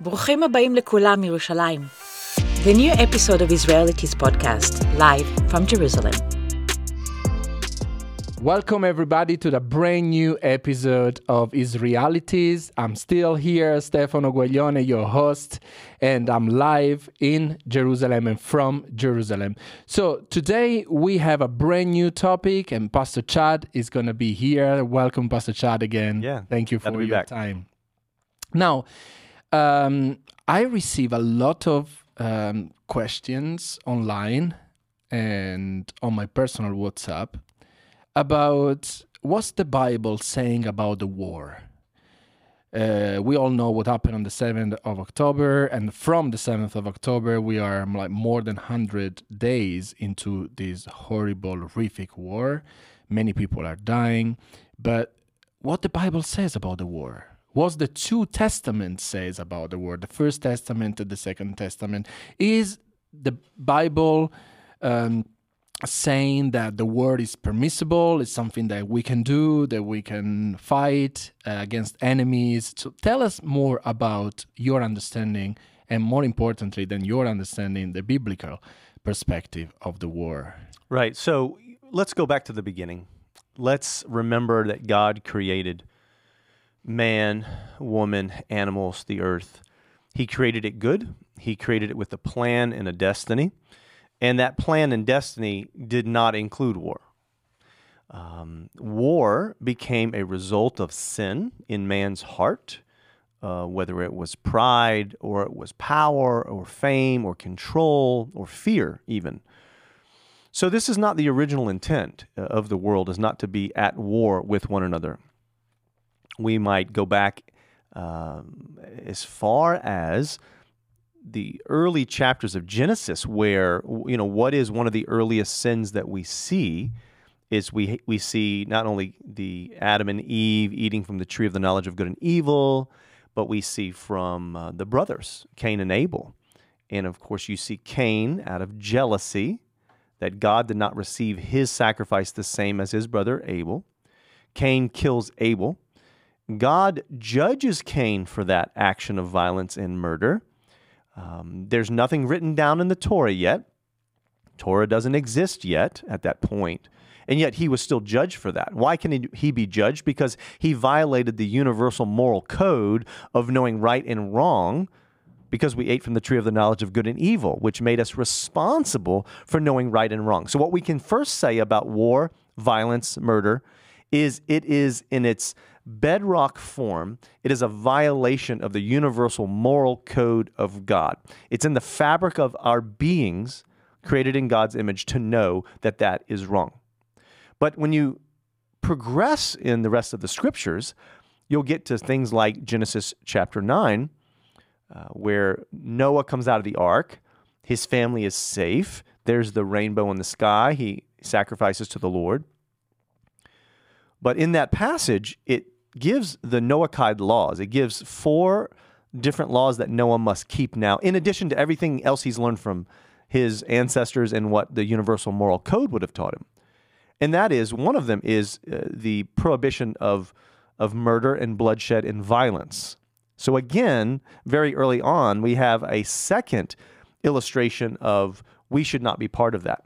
ברוכים הבאים לכולם מירושלים. The new episode of Israelities podcast, live from Jerusalem. Welcome everybody to the brand new episode of Israelities. I'm still here, Stefano Guaglione, your host, and I'm live in Jerusalem and from Jerusalem. So today we have a brand new topic, and Pastor Chad is going to be here. Welcome, Pastor Chad, again. Yeah, thank you glad to for be your back. time. Now, um, I receive a lot of um, questions online and on my personal WhatsApp about what's the Bible saying about the war. Uh, we all know what happened on the 7th of October, and from the 7th of October, we are um, like more than 100 days into this horrible, horrific war. Many people are dying, but what the Bible says about the war? What the two testaments says about the war? The First Testament and the Second Testament is the Bible um, saying that the war is permissible, it's something that we can do, that we can fight uh, against enemies. So tell us more about your understanding, and more importantly than your understanding, the biblical perspective of the war. Right. So let's go back to the beginning. Let's remember that God created man, woman, animals, the earth. He created it good. He created it with a plan and a destiny. And that plan and destiny did not include war. Um, war became a result of sin in man's heart, uh, whether it was pride or it was power or fame or control or fear, even. So this is not the original intent uh, of the world is not to be at war with one another. We might go back um, as far as the early chapters of Genesis, where you know what is one of the earliest sins that we see is we we see not only the Adam and Eve eating from the tree of the knowledge of good and evil, but we see from uh, the brothers Cain and Abel, and of course you see Cain out of jealousy that God did not receive his sacrifice the same as his brother Abel. Cain kills Abel. God judges Cain for that action of violence and murder. Um, there's nothing written down in the Torah yet. Torah doesn't exist yet at that point, and yet he was still judged for that. Why can he, he be judged? Because he violated the universal moral code of knowing right and wrong because we ate from the tree of the knowledge of good and evil, which made us responsible for knowing right and wrong. So, what we can first say about war, violence, murder is it is in its bedrock form, it is a violation of the universal moral code of God. It's in the fabric of our beings, created in God's image, to know that that is wrong. But when you progress in the rest of the scriptures, you'll get to things like Genesis chapter 9, uh, where Noah comes out of the ark, his family is safe. There's the rainbow in the sky. He sacrifices to the Lord. But in that passage, it gives the Noahide laws. It gives four different laws that Noah must keep now, in addition to everything else he's learned from his ancestors and what the universal moral code would have taught him. And that is one of them is uh, the prohibition of of murder and bloodshed and violence. So again, very early on, we have a second illustration of we should not be part of that.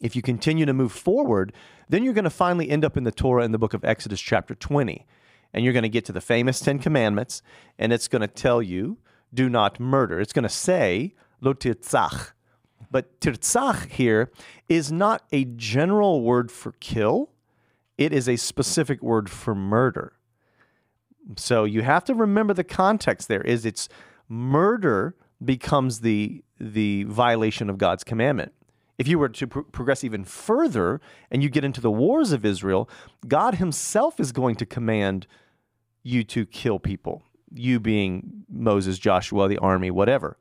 If you continue to move forward, then you're going to finally end up in the Torah in the book of Exodus, chapter 20. And you're going to get to the famous Ten Commandments, and it's going to tell you, do not murder. It's going to say, lo tirtzach. But tirtzach here is not a general word for kill, it is a specific word for murder. So you have to remember the context there is it's murder becomes the the violation of God's commandment. If you were to pro- progress even further and you get into the wars of Israel, God himself is going to command you to kill people. You being Moses, Joshua, the army, whatever.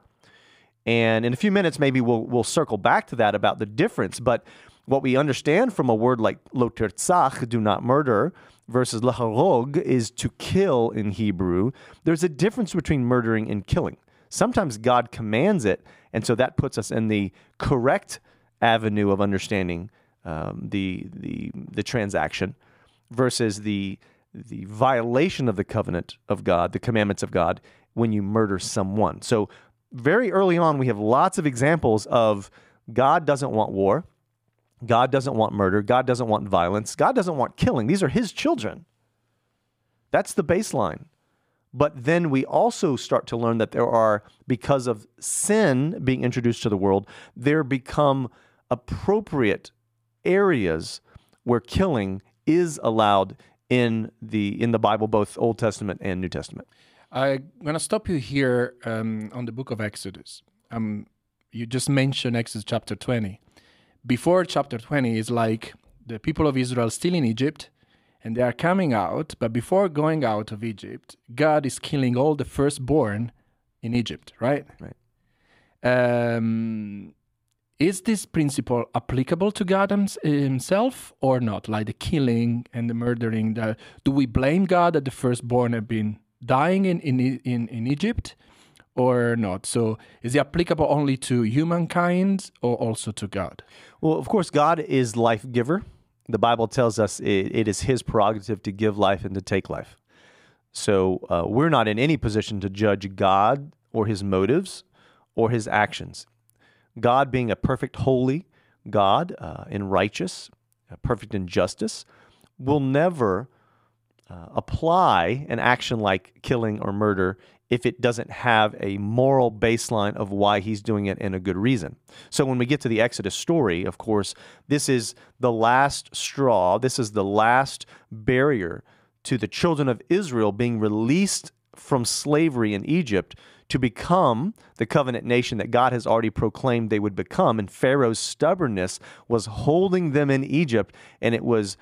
And in a few minutes, maybe we'll, we'll circle back to that about the difference. But what we understand from a word like lo tirtzach, do not murder, versus laharog is to kill in Hebrew, there's a difference between murdering and killing. Sometimes God commands it, and so that puts us in the correct avenue of understanding um, the, the, the transaction versus the, the violation of the covenant of God, the commandments of God, when you murder someone. So, very early on, we have lots of examples of God doesn't want war, God doesn't want murder, God doesn't want violence, God doesn't want killing. These are His children. That's the baseline. But then we also start to learn that there are, because of sin being introduced to the world, there become appropriate areas where killing is allowed in the in the Bible, both Old Testament and New Testament. I'm gonna stop you here um, on the book of Exodus. Um, you just mentioned Exodus chapter 20. Before chapter 20 is like the people of Israel still in Egypt, and they are coming out. But before going out of Egypt, God is killing all the firstborn in Egypt, right? Right. Um, is this principle applicable to God himself or not? Like the killing and the murdering. The, do we blame God that the firstborn have been dying in, in, in, in Egypt or not? So is it applicable only to humankind or also to God? Well, of course, God is life giver. The Bible tells us it, it is His prerogative to give life and to take life. So uh, we're not in any position to judge God or His motives or His actions. God being a perfect, holy God uh, and righteous, uh, perfect in justice, will never uh, apply an action like killing or murder if it doesn't have a moral baseline of why he's doing it and a good reason. So when we get to the Exodus story, of course, this is the last straw, this is the last barrier to the children of Israel being released from slavery in Egypt to become the covenant nation that God has already proclaimed they would become. And Pharaoh's stubbornness was holding them in Egypt, and it was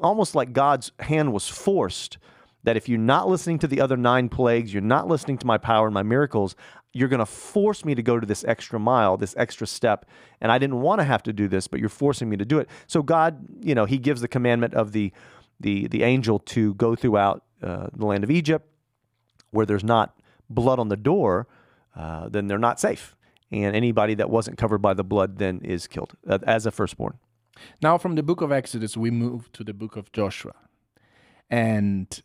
almost like God's hand was forced that if you're not listening to the other nine plagues, you're not listening to my power and my miracles, you're going to force me to go to this extra mile, this extra step. And I didn't want to have to do this, but you're forcing me to do it. So God, you know, He gives the commandment of the the the angel to go throughout uh, the land of Egypt, where there's not blood on the door, uh, then they're not safe. And anybody that wasn't covered by the blood then is killed uh, as a firstborn. Now, from the book of Exodus, we move to the book of Joshua. And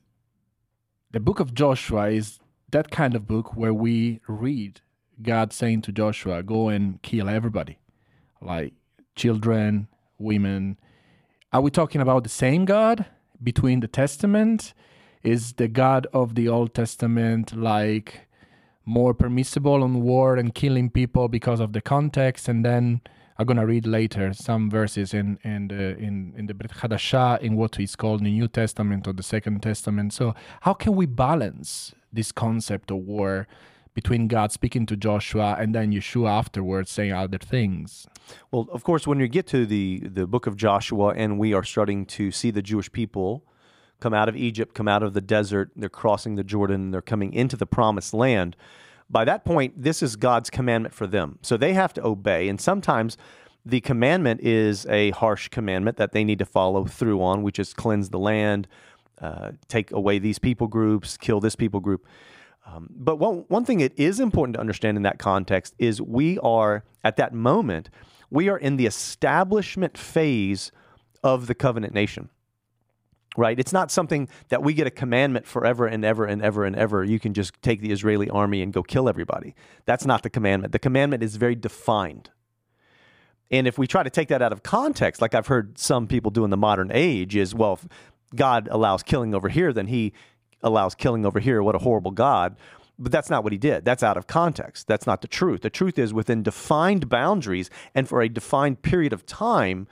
the book of Joshua is that kind of book where we read God saying to Joshua, go and kill everybody, like children, women. Are we talking about the same God between the Testament? Is the God of the Old Testament like more permissible on war and killing people because of the context? And then I'm gonna read later some verses in in the in in the Brit Hadashah in what is called the New Testament or the Second Testament. So how can we balance this concept of war between God speaking to Joshua and then Yeshua afterwards saying other things? Well, of course, when you get to the the book of Joshua and we are starting to see the Jewish people come out of Egypt, come out of the desert, they're crossing the Jordan, they're coming into the promised land. By that point, this is God's commandment for them. So they have to obey. And sometimes the commandment is a harsh commandment that they need to follow through on, which is cleanse the land, uh, take away these people groups, kill this people group. Um, but one, one thing it is important to understand in that context is we are, at that moment, we are in the establishment phase of the covenant nation right? It's not something that we get a commandment forever and ever and ever and ever. You can just take the Israeli army and go kill everybody. That's not the commandment. The commandment is very defined. And if we try to take that out of context, like I've heard some people do in the modern age, is well, if God allows killing over here, then he allows killing over here. What a horrible God. But that's not what he did. That's out of context. That's not the truth. The truth is within defined boundaries and for a defined period of time,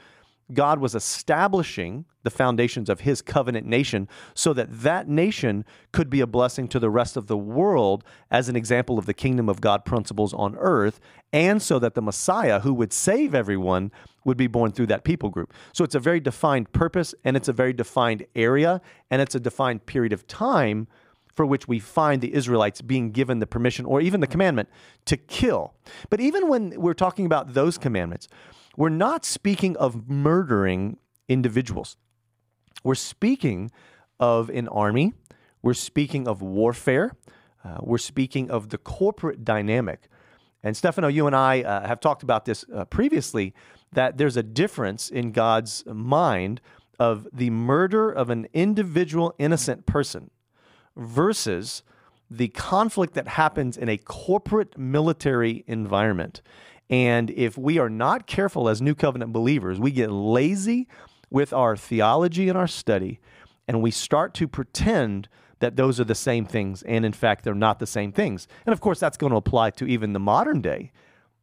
God was establishing the foundations of his covenant nation so that that nation could be a blessing to the rest of the world as an example of the kingdom of God principles on earth, and so that the Messiah who would save everyone would be born through that people group. So it's a very defined purpose, and it's a very defined area, and it's a defined period of time for which we find the Israelites being given the permission or even the commandment to kill. But even when we're talking about those commandments, we're not speaking of murdering individuals. We're speaking of an army. We're speaking of warfare. Uh, we're speaking of the corporate dynamic. And Stefano, you and I uh, have talked about this uh, previously that there's a difference in God's mind of the murder of an individual innocent person versus the conflict that happens in a corporate military environment. And if we are not careful as New Covenant believers, we get lazy with our theology and our study, and we start to pretend that those are the same things. And in fact, they're not the same things. And of course, that's going to apply to even the modern day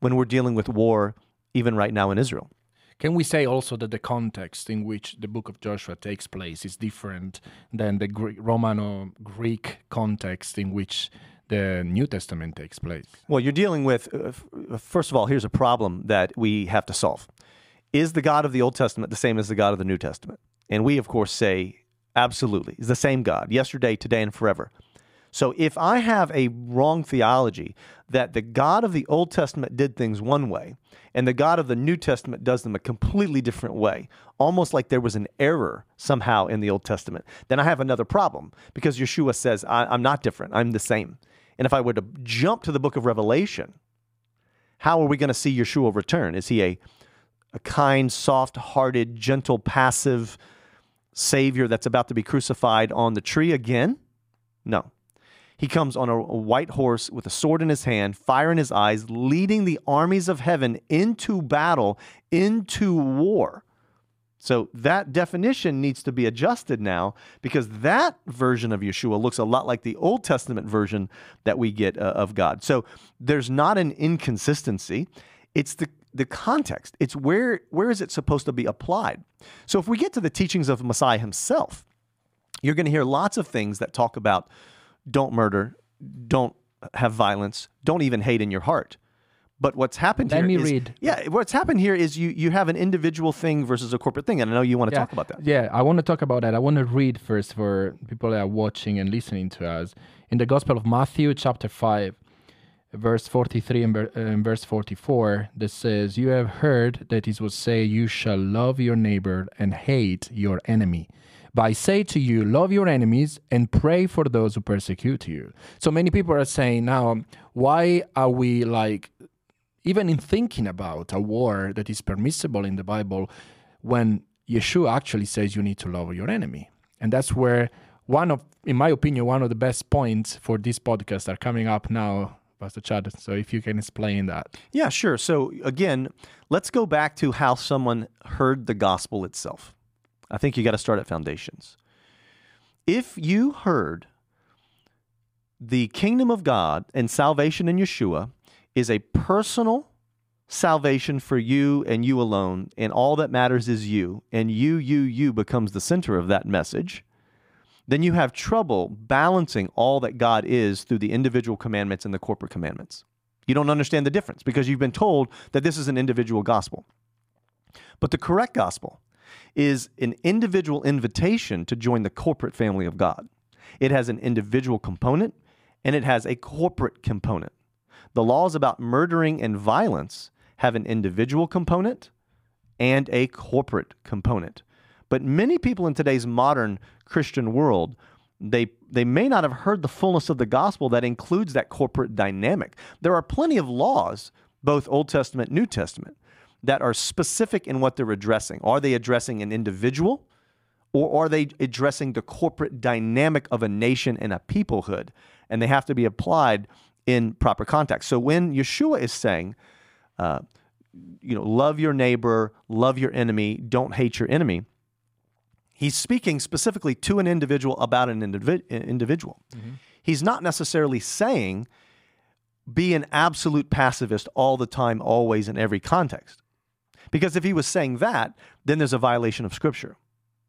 when we're dealing with war, even right now in Israel. Can we say also that the context in which the book of Joshua takes place is different than the Greek, Roman or Greek context in which the New Testament takes place? Well, you're dealing with, uh, uh, first of all, here's a problem that we have to solve. Is the God of the Old Testament the same as the God of the New Testament? And we, of course, say absolutely. He's the same God, yesterday, today, and forever. So if I have a wrong theology that the God of the Old Testament did things one way and the God of the New Testament does them a completely different way, almost like there was an error somehow in the Old Testament, then I have another problem because Yeshua says, I'm not different, I'm the same. And if I were to jump to the book of Revelation, how are we going to see Yeshua return? Is he a, a kind, soft hearted, gentle, passive Savior that's about to be crucified on the tree again? No. He comes on a, white horse with a sword in his hand, fire in his eyes, leading the armies of heaven into battle, into war. So that definition needs to be adjusted now because that version of Yeshua looks a lot like the Old Testament version that we get uh, of God. So there's not an inconsistency. It's the the context. It's where where is it supposed to be applied? So if we get to the teachings of Messiah himself, you're going to hear lots of things that talk about don't murder, don't have violence, don't even hate in your heart. But what's happened Let here me is- read. yeah, what's happened here is you you have an individual thing versus a corporate thing, and I know you want to yeah. talk about that. Yeah, I want to talk about that. I want to read first for people that are watching and listening to us in the Gospel of Matthew, chapter 5, verse 43 and, uh, verse 44, that says, You have heard that it was say, You shall love your neighbor and hate your enemy. But I say to you, love your enemies and pray for those who persecute you. So many people are saying now, why are we like even in thinking about a war that is permissible in the Bible, when Yeshua actually says you need to love your enemy. And that's where one of, in my opinion, one of the best points for this podcast are coming up now, Pastor Chad. So if you can explain that. Yeah, sure. So again, let's go back to how someone heard the gospel itself. I think you got to start at foundations. If you heard the kingdom of God and salvation in Yeshua is a personal salvation for you and you alone, and all that matters is you, and you, you, you becomes the center of that message, then you have trouble balancing all that God is through the individual commandments and the corporate commandments. You don't understand the difference because you've been told that this is an individual gospel. But the correct gospel is an individual invitation to join the corporate family of God. It has an individual component and it has a corporate component. The laws about murdering and violence have an individual component and a corporate component. But many people in today's modern Christian world, they they may not have heard the fullness of the gospel that includes that corporate dynamic. There are plenty of laws, both Old Testament, New Testament, that are specific in what they're addressing. Are they addressing an individual or are they addressing the corporate dynamic of a nation and a peoplehood? And they have to be applied in proper context. So when Yeshua is saying, uh, you know, love your neighbor, love your enemy, don't hate your enemy, he's speaking specifically to an individual about an indivi- individual. Mm-hmm. He's not necessarily saying be an absolute pacifist all the time, always, in every context. Because if he was saying that, then there's a violation of Scripture.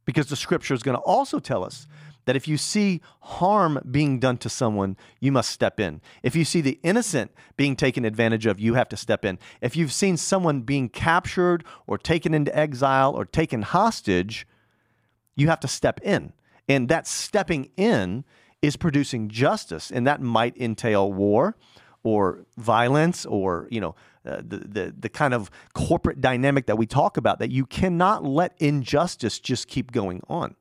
Because the Scripture is going to also tell us that if you see harm being done to someone, you must step in. If you see the innocent being taken advantage of, you have to step in. If you've seen someone being captured or taken into exile or taken hostage, you have to step in. And that stepping in is producing justice, and that might entail war or violence or you know uh, the, the the kind of corporate dynamic that we talk about that you cannot let injustice just keep going on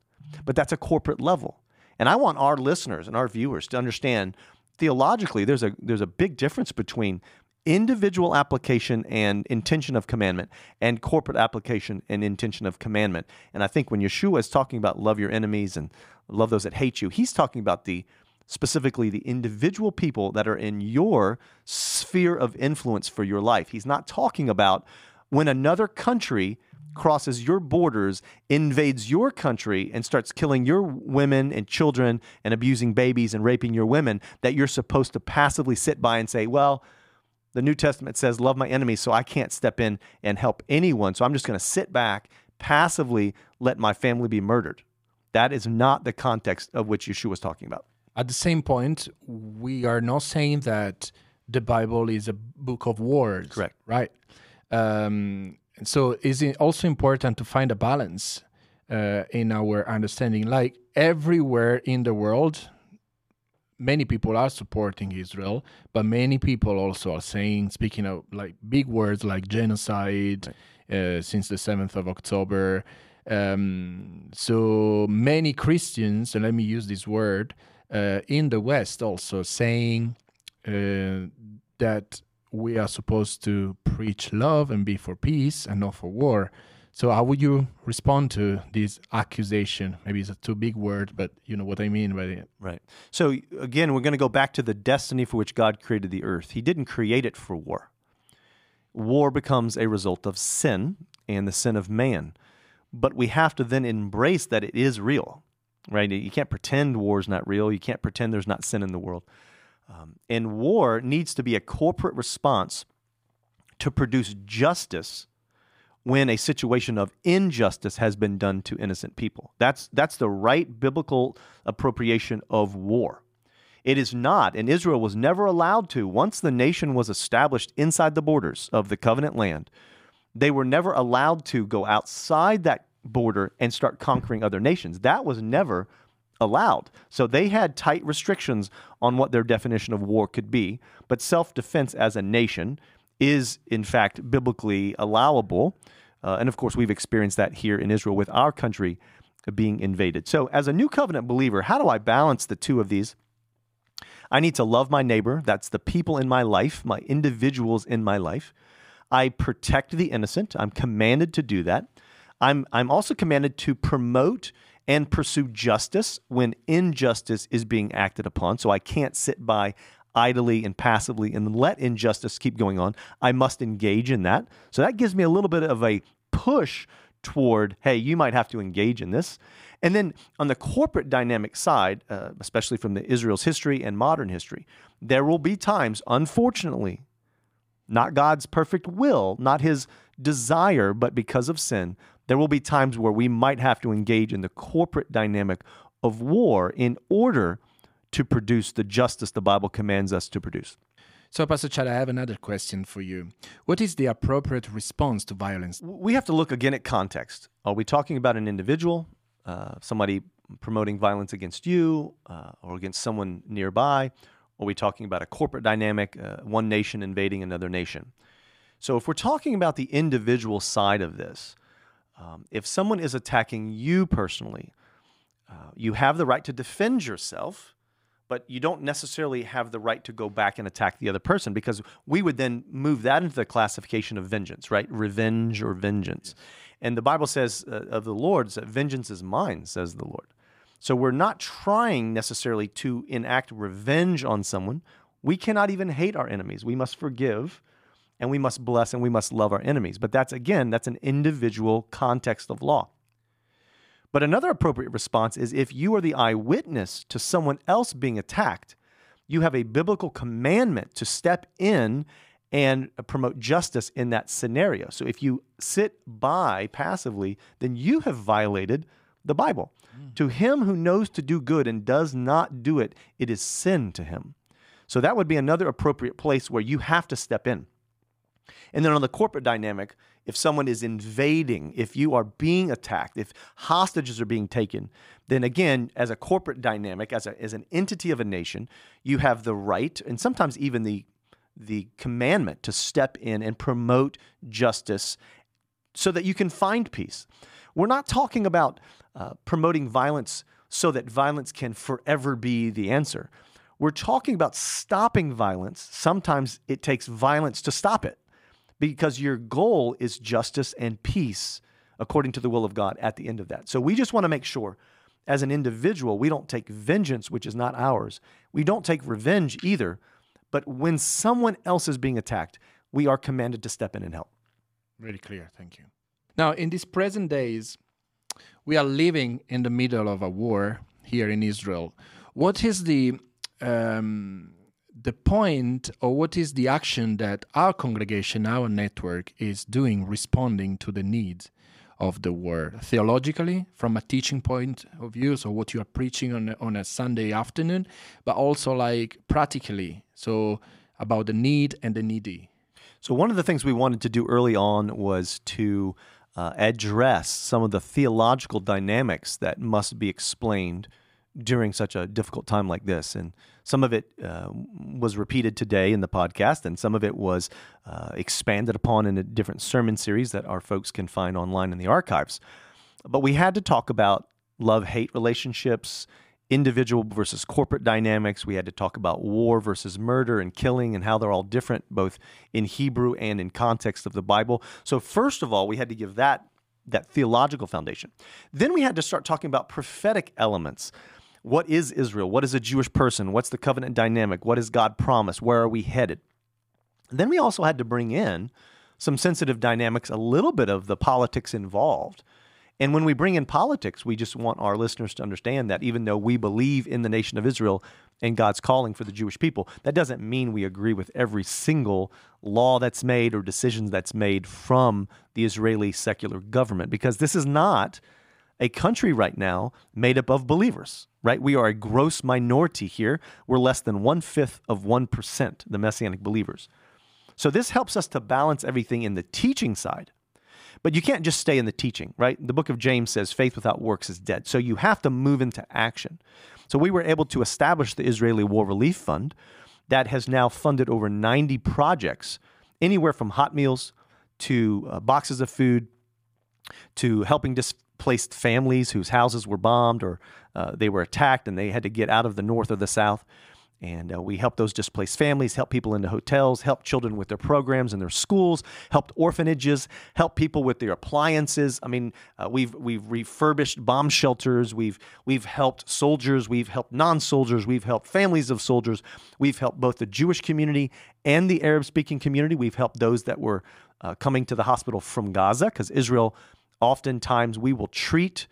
but that's a corporate level and i want our listeners and our viewers to understand theologically there's a there's a big difference between individual application and intention of commandment and corporate application and intention of commandment and i think when yeshua is talking about love your enemies and love those that hate you he's talking about the specifically the individual people that are in your sphere of influence for your life. He's not talking about when another country crosses your borders, invades your country, and starts killing your women and children and abusing babies and raping your women, that you're supposed to passively sit by and say, well, the New Testament says, love my enemies, so I can't step in and help anyone. So I'm just going to sit back, passively let my family be murdered. That is not the context of which Yeshua was talking about. At the same point, we are not saying that the Bible is a book of wars. Correct. Right. Um, so is it also important to find a balance uh, in our understanding? Like everywhere in the world, many people are supporting Israel, but many people also are saying, speaking of like big words like genocide uh, since the 7th of October. Um, so many Christians, and let me use this word, uh, in the West also saying uh, that we are supposed to preach love and be for peace and not for war. So how would you respond to this accusation? Maybe it's a too big word, but you know what I mean by it. Right. So again, we're going to go back to the destiny for which God created the earth. He didn't create it for war. War becomes a result of sin and the sin of man. But we have to then embrace that it is real, right? You can't pretend war is not real. You can't pretend there's not sin in the world. Um, and war needs to be a corporate response to produce justice when a situation of injustice has been done to innocent people. That's, that's the right biblical appropriation of war. It is not, and Israel was never allowed to, once the nation was established inside the borders of the covenant land, they were never allowed to go outside that border and start conquering other nations. That was never allowed. So they had tight restrictions on what their definition of war could be. But self defense as a nation is, in fact, biblically allowable. Uh, and of course, we've experienced that here in Israel with our country being invaded. So, as a new covenant believer, how do I balance the two of these? I need to love my neighbor. That's the people in my life, my individuals in my life. I protect the innocent. I'm commanded to do that. I'm, I'm also commanded to promote and pursue justice when injustice is being acted upon. So I can't sit by idly and passively and let injustice keep going on. I must engage in that. So that gives me a little bit of a push toward, hey, you might have to engage in this. And then on the corporate dynamic side, uh, especially from the Israel's history and modern history, there will be times, unfortunately, not God's perfect will, not his desire, but because of sin, there will be times where we might have to engage in the corporate dynamic of war in order to produce the justice the Bible commands us to produce. So, Pastor Chad, I have another question for you. What is the appropriate response to violence? We have to look again at context. Are we talking about an individual, uh, somebody promoting violence against you uh, or against someone nearby? Are we talking about a corporate dynamic, uh, one nation invading another nation? So, if we're talking about the individual side of this, um, if someone is attacking you personally, uh, you have the right to defend yourself, but you don't necessarily have the right to go back and attack the other person because we would then move that into the classification of vengeance, right? Revenge or vengeance. And the Bible says uh, of the Lord that vengeance is mine, says the Lord. So we're not trying necessarily to enact revenge on someone. We cannot even hate our enemies. We must forgive and we must bless and we must love our enemies. But that's again, that's an individual context of law. But another appropriate response is if you are the eyewitness to someone else being attacked, you have a biblical commandment to step in and promote justice in that scenario. So if you sit by passively, then you have violated the Bible. Mm. To him who knows to do good and does not do it, it is sin to him. So that would be another appropriate place where you have to step in. And then on the corporate dynamic, if someone is invading, if you are being attacked, if hostages are being taken, then again, as a corporate dynamic, as, a, as an entity of a nation, you have the right and sometimes even the, the commandment to step in and promote justice so that you can find peace. We're not talking about uh, promoting violence so that violence can forever be the answer. We're talking about stopping violence. Sometimes it takes violence to stop it because your goal is justice and peace according to the will of God at the end of that. So we just want to make sure as an individual, we don't take vengeance, which is not ours. We don't take revenge either. But when someone else is being attacked, we are commanded to step in and help. Very clear. Thank you. Now, in these present days, we are living in the middle of a war here in Israel. What is the um, the point, or what is the action that our congregation, our network, is doing, responding to the needs of the war theologically, from a teaching point of view, so what you are preaching on on a Sunday afternoon, but also like practically, so about the need and the needy. So one of the things we wanted to do early on was to uh, address some of the theological dynamics that must be explained during such a difficult time like this. And some of it uh, was repeated today in the podcast, and some of it was uh, expanded upon in a different sermon series that our folks can find online in the archives. But we had to talk about love hate relationships, individual versus corporate dynamics. We had to talk about war versus murder and killing and how they're all different, both in Hebrew and in context of the Bible. So, first of all, we had to give that. That theological foundation. Then we had to start talking about prophetic elements what is Israel? What is a Jewish person? What's the covenant dynamic? What has God promised? Where are we headed? Then we also had to bring in some sensitive dynamics, a little bit of the politics involved. And when we bring in politics, we just want our listeners to understand that even though we believe in the nation of Israel and God's calling for the Jewish people, that doesn't mean we agree with every single law that's made or decisions that's made from the Israeli secular government, because this is not a country right now made up of believers, right? We are a gross minority here. We're less than one fifth of 1%, the Messianic believers. So this helps us to balance everything in the teaching side. But you can't just stay in the teaching, right? The book of James says faith without works is dead. So you have to move into action. So we were able to establish the Israeli War Relief Fund that has now funded over 90 projects, anywhere from hot meals to uh, boxes of food to helping displaced families whose houses were bombed or uh, they were attacked and they had to get out of the north or the south. And uh, we helped those displaced families, help people into hotels, help children with their programs and their schools, helped orphanages, help people with their appliances. I mean, uh, we've we've refurbished bomb shelters. We've we've helped soldiers. We've helped non-soldiers. We've helped families of soldiers. We've helped both the Jewish community and the Arab-speaking community. We've helped those that were uh, coming to the hospital from Gaza because Israel Oftentimes, we will treat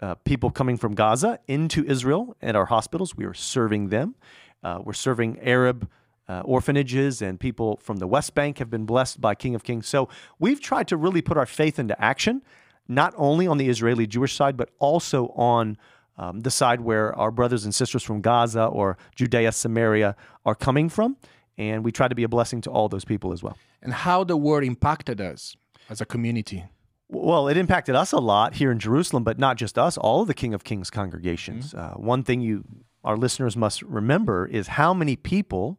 uh, people coming from Gaza into Israel at our hospitals. We are serving them. Uh, we're serving Arab uh, orphanages, and people from the West Bank have been blessed by King of Kings. So we've tried to really put our faith into action, not only on the Israeli Jewish side, but also on um, the side where our brothers and sisters from Gaza or Judea, Samaria are coming from. And we try to be a blessing to all those people as well. And how the war impacted us as a community. Well, it impacted us a lot here in Jerusalem, but not just us, all of the King of Kings congregations. Mm-hmm. Uh, one thing you, our listeners must remember is how many people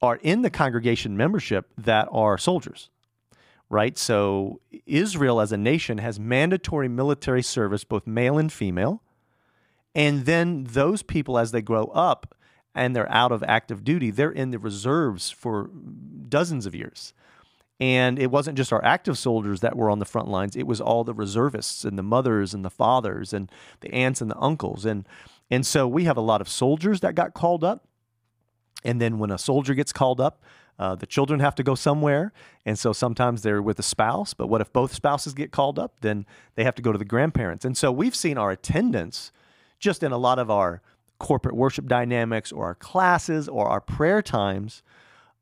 are in the congregation membership that are soldiers, right? So Israel as a nation has mandatory military service, both male and female. And then those people, as they grow up and they're out of active duty, they're in the reserves for dozens of years. And it wasn't just our active soldiers that were on the front lines, it was all the reservists and the mothers and the fathers and the aunts and the uncles. And, and so we have a lot of soldiers that got called up. And then when a soldier gets called up, uh, the children have to go somewhere. And so sometimes they're with a spouse. But what if both spouses get called up? Then they have to go to the grandparents. And so we've seen our attendance just in a lot of our corporate worship dynamics or our classes or our prayer times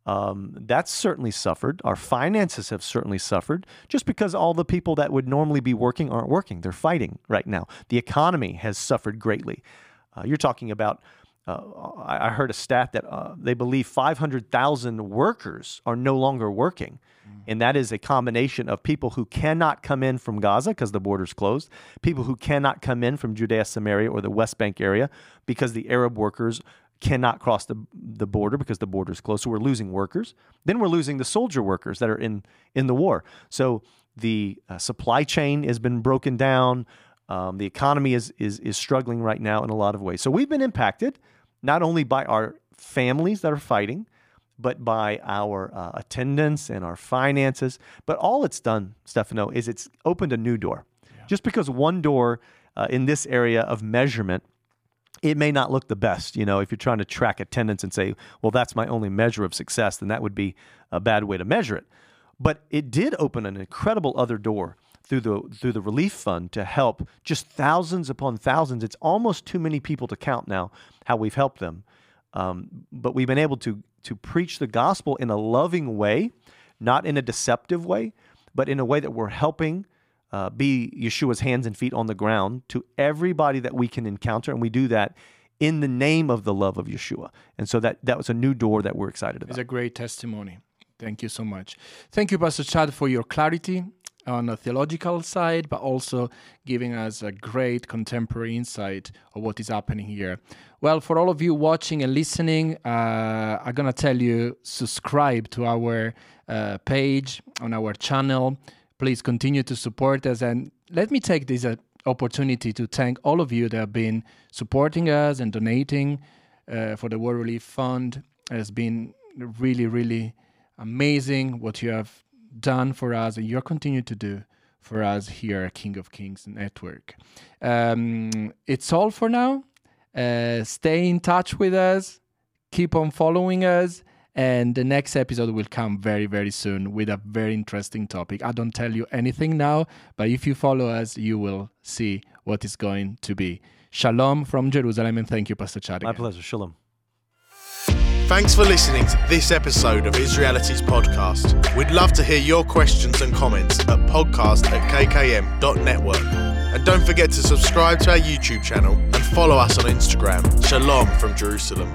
um, that's certainly suffered. Our finances have certainly suffered just because all the people that would normally be working aren't working. They're fighting right now. The economy has suffered greatly. Uh, you're talking about, uh, I heard a stat that uh, they believe 500,000 workers are no longer working. Mm. And that is a combination of people who cannot come in from Gaza because the border's closed, people who cannot come in from Judea, Samaria, or the West Bank area because the Arab workers cannot cross the, the border because the border is closed. So we're losing workers. Then we're losing the soldier workers that are in, in the war. So the uh, supply chain has been broken down. Um, the economy is, is, is struggling right now in a lot of ways. So we've been impacted not only by our families that are fighting, but by our uh, attendance and our finances. But all it's done, Stefano, is it's opened a new door. Yeah. Just because one door uh, in this area of measurement, it may not look the best. You know, if you're trying to track attendance and say, well, that's my only measure of success, then that would be a bad way to measure it. But it did open an incredible other door through the through the relief fund to help just thousands upon thousands. It's almost too many people to count now how we've helped them. Um, but we've been able to to preach the gospel in a loving way, not in a deceptive way, but in a way that we're helping uh, be Yeshua's hands and feet on the ground to everybody that we can encounter, and we do that in the name of the love of Yeshua. And so that that was a new door that we're excited about. It's a great testimony. Thank you so much. Thank you, Pastor Chad, for your clarity on a theological side, but also giving us a great contemporary insight of what is happening here. Well, for all of you watching and listening, uh, I'm going to tell you subscribe to our uh, page on our channel. Please continue to support us. And let me take this uh, opportunity to thank all of you that have been supporting us and donating uh, for the War Relief Fund. It has been really, really amazing what you have done for us and you're continuing to do for us here at King of Kings Network. Um, it's all for now. Uh, stay in touch with us, keep on following us, and the next episode will come very, very soon with a very interesting topic. I don't tell you anything now, but if you follow us, you will see what is going to be. Shalom from Jerusalem, and thank you, Pastor Chad. My pleasure. Shalom. Thanks for listening to this episode of Israelities Podcast. We'd love to hear your questions and comments at podcast at kkm.network. And don't forget to subscribe to our YouTube channel and follow us on Instagram. Shalom from Jerusalem.